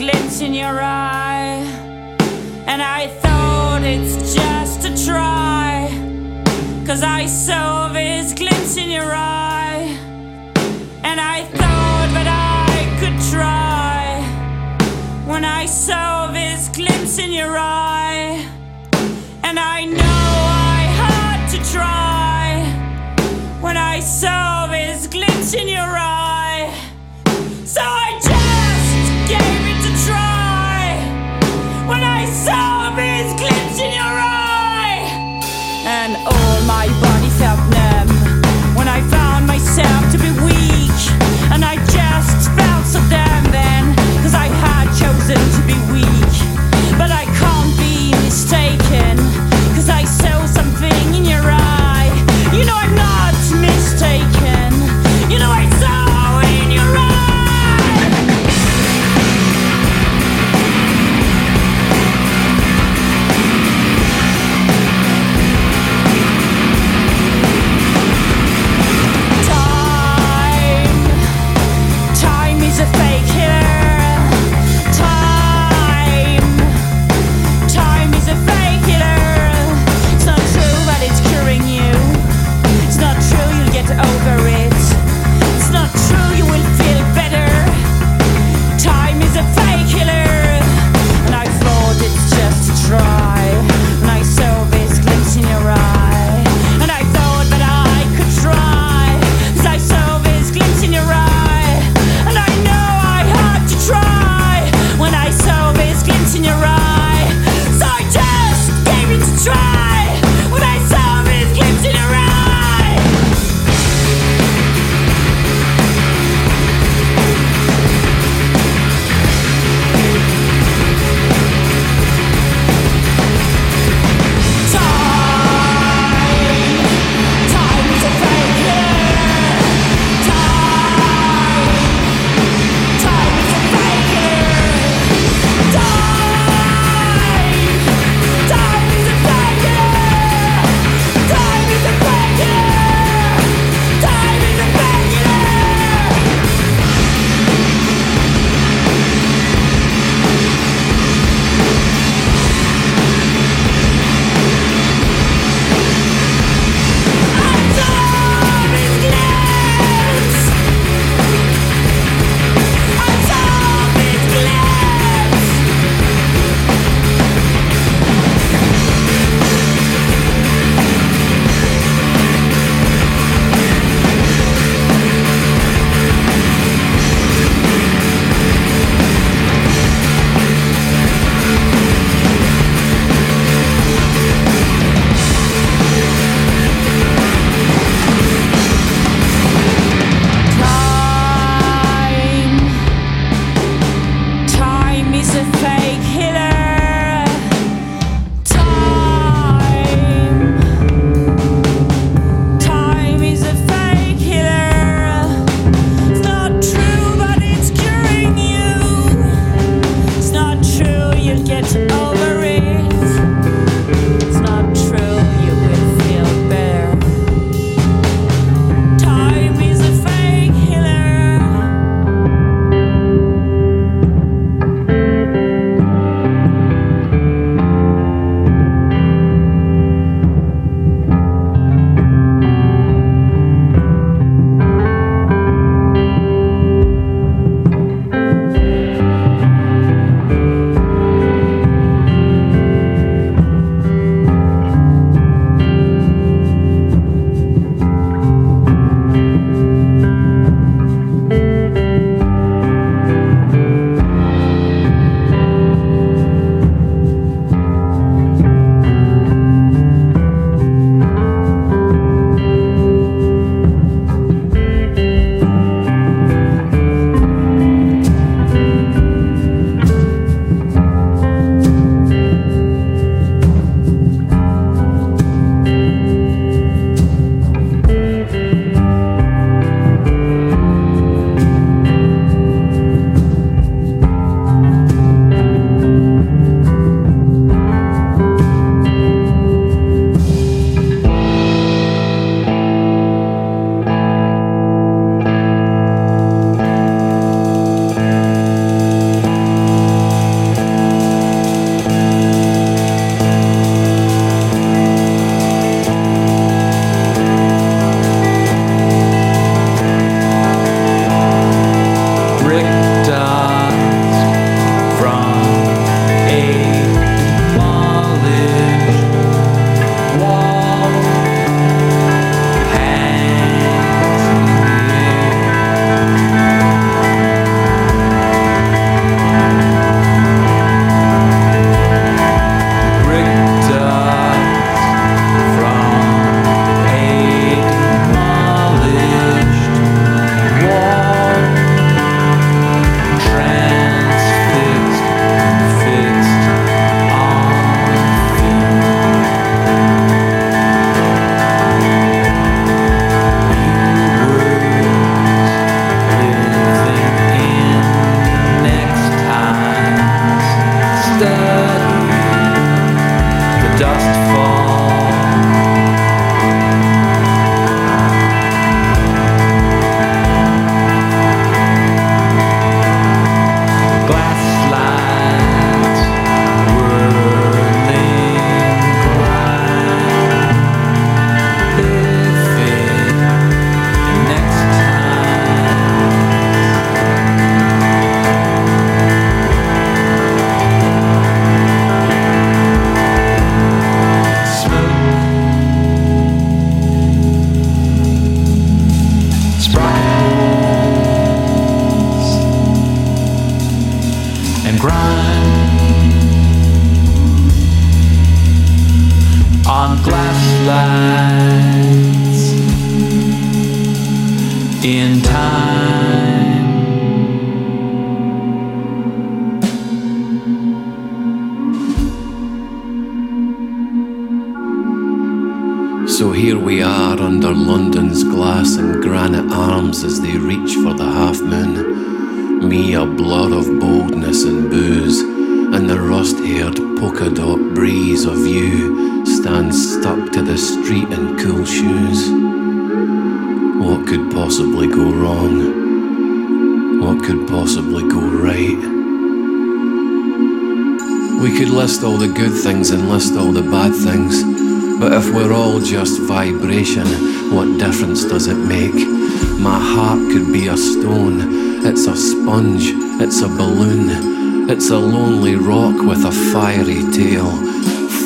glint in your eye. And I thought it's just a try. Cause I saw this glint in your eye. And I thought that I could try. When I saw this glint in your eye. And I know I had to try. When I saw this glint in your eye. Could possibly go right? We could list all the good things and list all the bad things. But if we're all just vibration, what difference does it make? My heart could be a stone, it's a sponge, it's a balloon, it's a lonely rock with a fiery tail,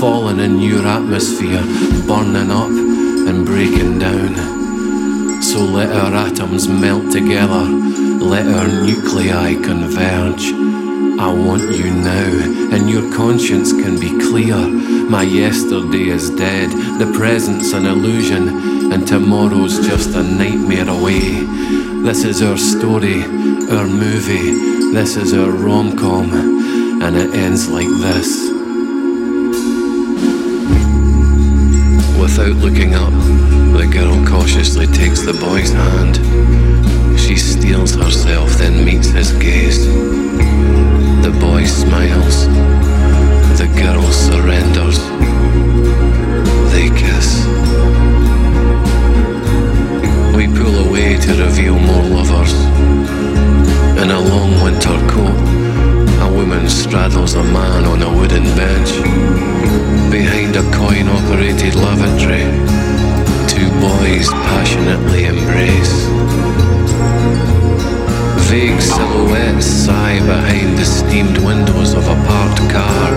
falling in your atmosphere, burning up and breaking down. So let our atoms melt together, let our nuclei converge. I want you now, and your conscience can be clear. My yesterday is dead, the present's an illusion, and tomorrow's just a nightmare away. This is our story, our movie, this is our rom com, and it ends like this. Without looking up, the girl cautiously takes the boy's hand. She steels herself, then meets his gaze. The boy smiles. The girl surrenders. They kiss. We pull away to reveal more lovers. In a long winter coat, a woman straddles a man on a wooden bench. Behind a coin operated lavatory, two boys passionately embrace. Vague silhouettes sigh behind the steamed windows of a parked car.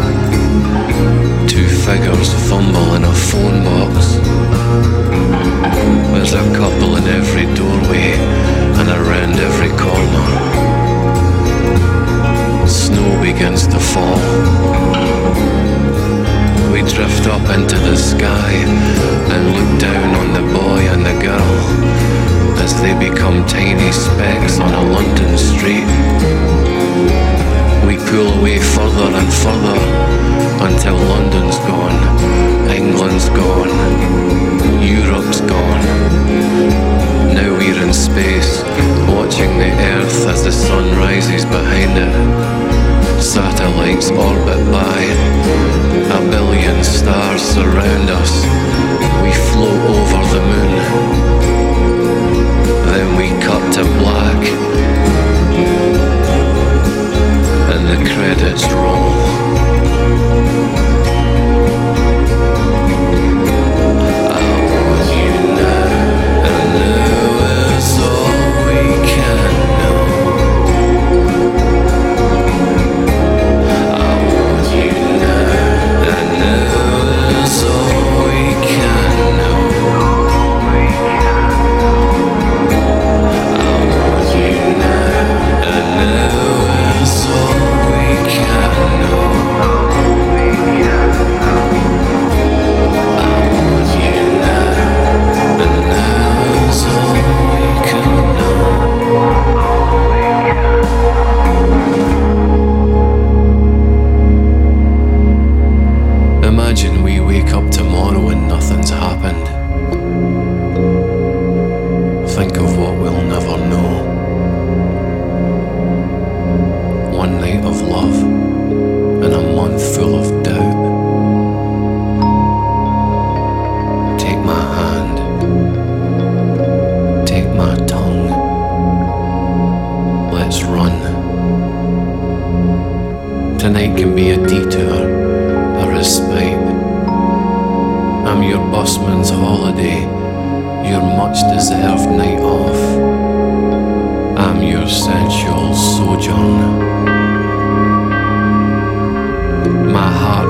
Two figures fumble in a phone box. There's a couple in every doorway and around every corner. Snow begins to fall. We drift up into the sky and look down on the boy and the girl as they become tiny specks on a London street. We pull away further and further until London's gone, England's gone, Europe's gone. Now we're in space, watching the Earth as the sun rises behind it. Satellites orbit by, a billion stars surround us. We float over the moon. Then we cut to black. And the credits roll. Tonight can be a detour, a respite. I'm your busman's holiday your much deserved night off. I'm your sensual sojourn. My heart